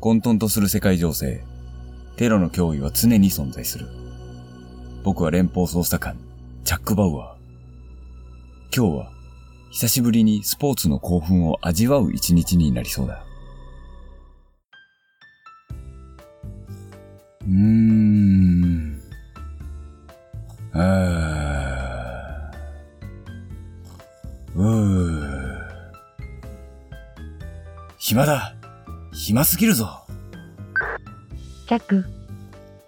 混沌とする世界情勢。テロの脅威は常に存在する。僕は連邦捜査官、チャック・バウアー。今日は、久しぶりにスポーツの興奮を味わう一日になりそうだ。うーん。あうー。暇だ。暇すぎるぞ。チャック、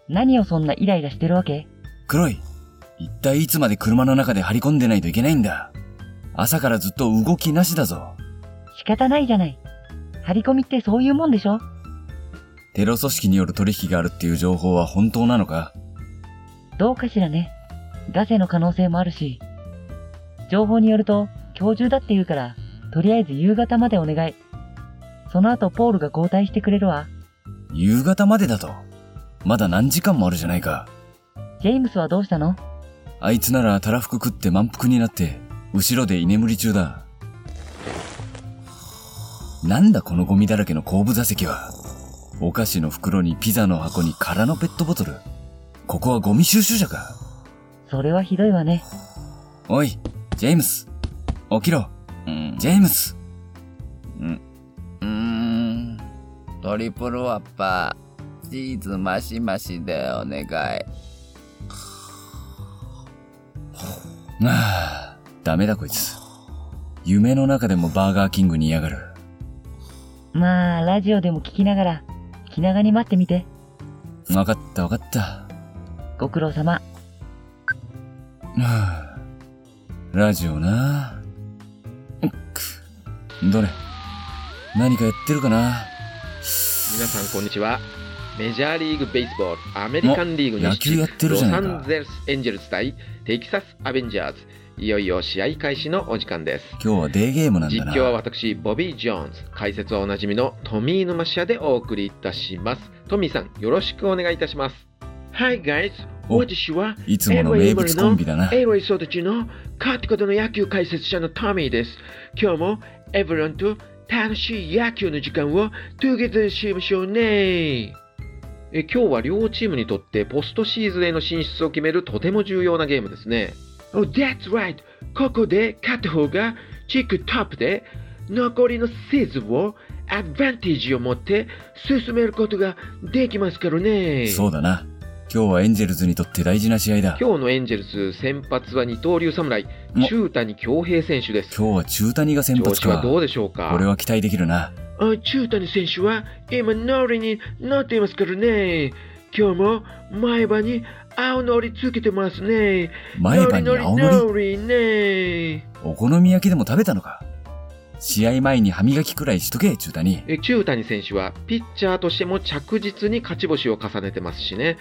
何をそんなイライラしてるわけ？黒い。一体いつまで車の中で張り込んでないといけないんだ。朝からずっと動きなしだぞ。仕方ないじゃない。張り込みってそういうもんでしょ？テロ組織による取引があるっていう情報は本当なのか？どうかしらね。ガセの可能性もあるし。情報によると、今日中だって言うから、とりあえず夕方までお願い。その後ポールが交代してくれるわ。夕方までだと？まだ何時間もあるじゃないか。ジェームスはどうしたの？あいつならたらふく食って満腹になって、後ろで居眠り中だ。なんだこのゴミだらけの後部座席は？お菓子の袋にピザの箱に空のペットボトル。ここはゴミ収集車か？それはひどいわね。おい、ジェームス。起きろ。うんジェームス。うん。うーん。トリプルワッパー、チーズマシマシでお願い。ああ、ダメだこいつ。夢の中でもバーガーキングに嫌がる。まあ、ラジオでも聞きながら、気長に待ってみて。わかったわかった。はご苦労様。あ、ラジオな。どれ？何かやってるかな？皆さんこんにちは。メジャーリーグベースボールアメリカンリーグ野球やってるじゃないか。ロサンゼルスエンジェルス対テキサスアベンジャーズ。いよいよ試合開始のお時間です。今日はデーゲームなんだな。実況は私ボビー・ジョーンズ。解説はおなじみのトミー・ヌマシアでお送りいたします。トミーさんよろしくお願いいたします。Hi guys お私はいつもの名物コンビだな。エロイ育ちのカーティコとの野球解説者のトミーです。今日もエブロンと楽しい野球の時間をトゥゲザーしましょうね。え今日は両チームにとってポストシーズンへの進出を決めるとても重要なゲームですね。Oh, that's right! ここで勝った方が地区トップで残りのシーズンをアドバンテージを持って進めることができますからね。そうだな。今日はエンジェルズにとって大事な試合だ。今日のエンジェルス先発は二刀流侍も中谷恭平選手です。今日は中谷が先調発か。どうでしょうか？これは期待できるな。あ中谷選手は今ノリになっていますからね。今日も前歯に青のりつけてますね。前歯に青のりね。お好み焼きでも食べたのか？試合前に歯磨きくらいしとけ、中谷。え中谷選手はピッチャーとしても着実に勝ち星を重ねてますしね。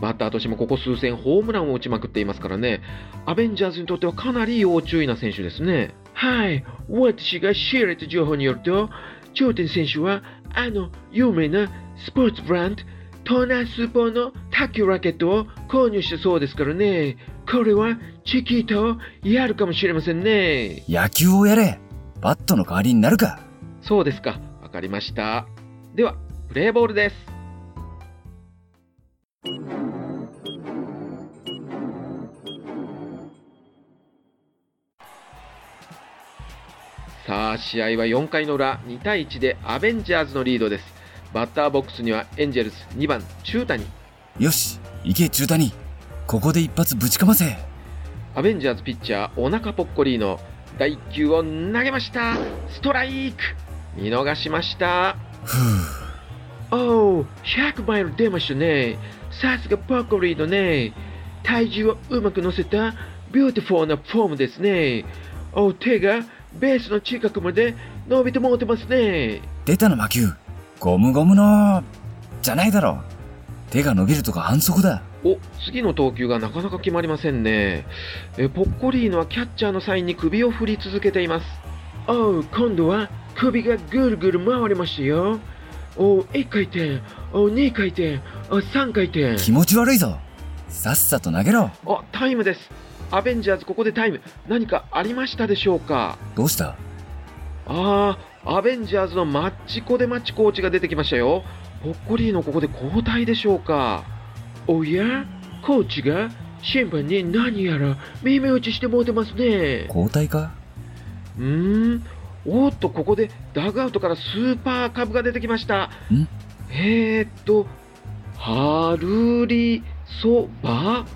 バッターとしてもここ数戦ホームランを打ちまくっていますからね。アベンジャーズにとってはかなり要注意な選手ですね。はい。私が仕入れた情報によると中谷選手はあの有名なスポーツブランドトーナースーポーの卓球ラケットを購入したそうですからね。これはチキータをやるかもしれませんね。野球をやれバットの代わりになるかそうですか。わかりました。では、プレーボールです。さあ、試合は4回の裏、2対1でアベンジャーズのリードです。バッターボックスにはエンジェルス2番、中谷。よし行け、中谷ここで一発ぶちかませアベンジャーズピッチャー、お腹ぽっこりの第1球を投げました。ストライク見逃しました。おお、100マイル出ましたね。さすがポッコリーのね。体重をうまく乗せた beautiful なフォームですね。お手がベースの近くまで伸びてもうてますね。出たの魔球ゴムゴムのじゃないだろ手が伸びるとか反則だお、次の投球がなかなか決まりませんね。えポッコリーノはキャッチャーのサインに首を振り続けています。おう、今度は首がぐるぐる回りましたよ。お1回転、お2回転、お3回転。気持ち悪いぞさっさと投げろあ、タイムです。アベンジャーズここでタイム何かありましたでしょうか？どうした？ああアベンジャーズのマッチコデマッチコーチが出てきましたよポッコリーのここで交代でしょうか。おや？コーチが？審判に何やら耳打ちしてもうてますね。交代か？うーん。おーっとここでダグアウトからスーパーカブが出てきました。ん？えー、っとハルリそば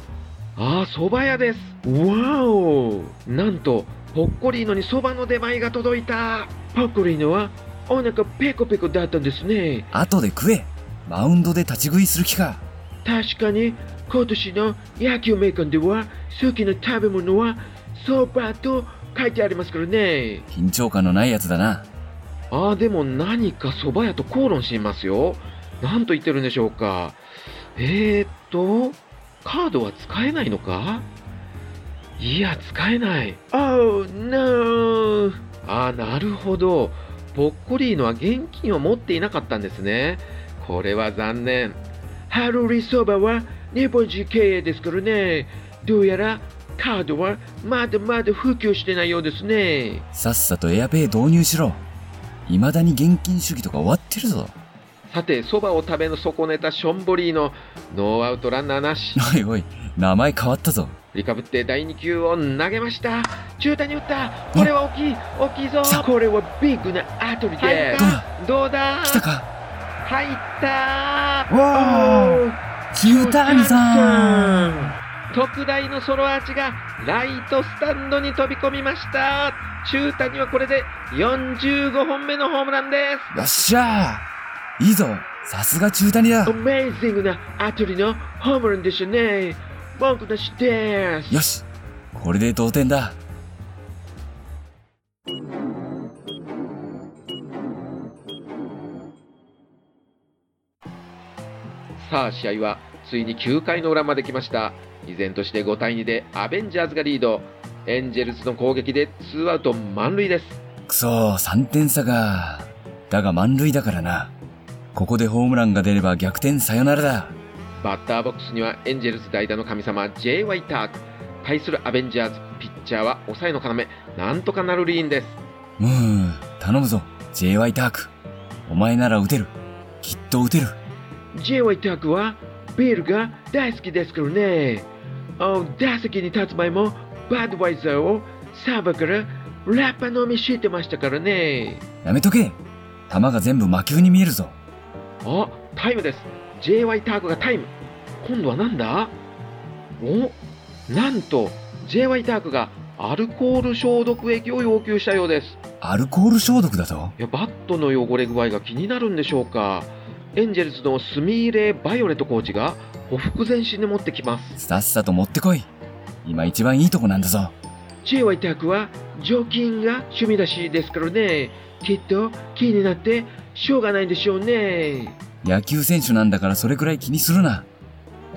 あーそば屋です。わお。なんとポッコリーノにそばの出前が届いた。ポッコリーノはお腹ペコペコだったんですね。後で食え。マウンドで立ち食いする気か。確かに今年の野球メーカーでは好きな食べ物はそばと書いてありますからね。緊張感のないやつだな。ああでも何か蕎麦屋と口論していますよ。何と言ってるんでしょうか。えー、っとカードは使えないのか？いや使えない。Oh no ああなるほどポッコリーノは現金を持っていなかったんですね。これは残念。ハロリそばは日本人経営ですからね。どうやらカードはまだまだ普及してないようですね。さっさとエアペイ導入しろ。未だに現金主義とか終わってるぞ。さて、そばを食べの損ねたションボリーのノーアウトランナーなし。おいおい名前変わったぞ振りかぶって第2球を投げました。中田に打った。これは大きい。大きいぞ。これはビッグなアトリでどうだす。どうだ？来たか。入った。わおー。中谷さん。特大のソロアーチがライトスタンドに飛び込みました。中谷はこれで45本目のホームランです。よっしゃ。ーいいぞ。さすが中谷だ。アメイジングなアトリのホームランでしたね文句なしです。よし。これで同点だ。さあ試合はついに9回の裏まで来ました。依然として5対2でアベンジャーズがリード。エンジェルスの攻撃でツーアウト満塁です。くそー3点差かだが満塁だからな。ここでホームランが出れば逆転サヨナラだバッターボックスにはエンジェルス代打の神様 J.Y. ターク対するアベンジャーズピッチャーは抑えの要なんとかなるリーンです。うーん頼むぞ JY タークお前なら打てる。きっと打てる。J.Y. タークはビールが大好きですからね。お打席に立つ前もバッドワイザーをサーバーからラッパ飲みしてましたからね。やめとけ。球が全部魔球に見えるぞ。あタイムです J.Y. タークがタイム。今度はなんだ？お？なんと J.Y. タークがアルコール消毒液を要求したようです。アルコール消毒だと？いやバットの汚れ具合が気になるんでしょうか？エンジェルスのスミーレイ・バイオレットコーチがほふ前進で持ってきます。さっさと持ってこい。今一番いいとこなんだぞ。J.Y. タークは除菌が趣味らしいですからね。きっと気になってしょうがないんでしょうね野球選手なんだからそれくらい気にするな。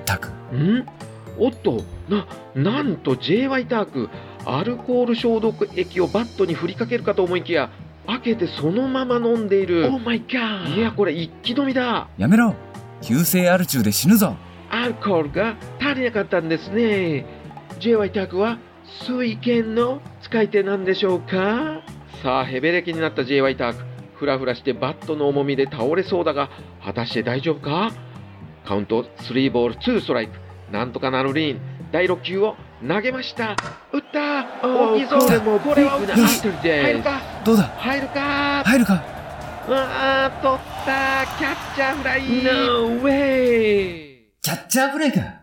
たくん？おっとななんと J.Y. タークアルコール消毒液をバットに振りかけるかと思いきや開けてそのまま飲んでいる。Oh my god いやこれ一気飲みだ。やめろ。急性アル中で死ぬぞ。アルコールが足りなかったんですね。J.Y. タークは水拳の使い手なんでしょうか？さあヘベレケになった J.Y. タークフラフラしてバットの重みで倒れそうだが果たして大丈夫か？カウント3ボール2ストライク。なんとかなるリーン。第6球を投げました。打った！大きいぞ。来たこれは打った入るか？どうだ？入るか？入るか？あー取った！キャッチャーフライ。No way キャッチャーフライか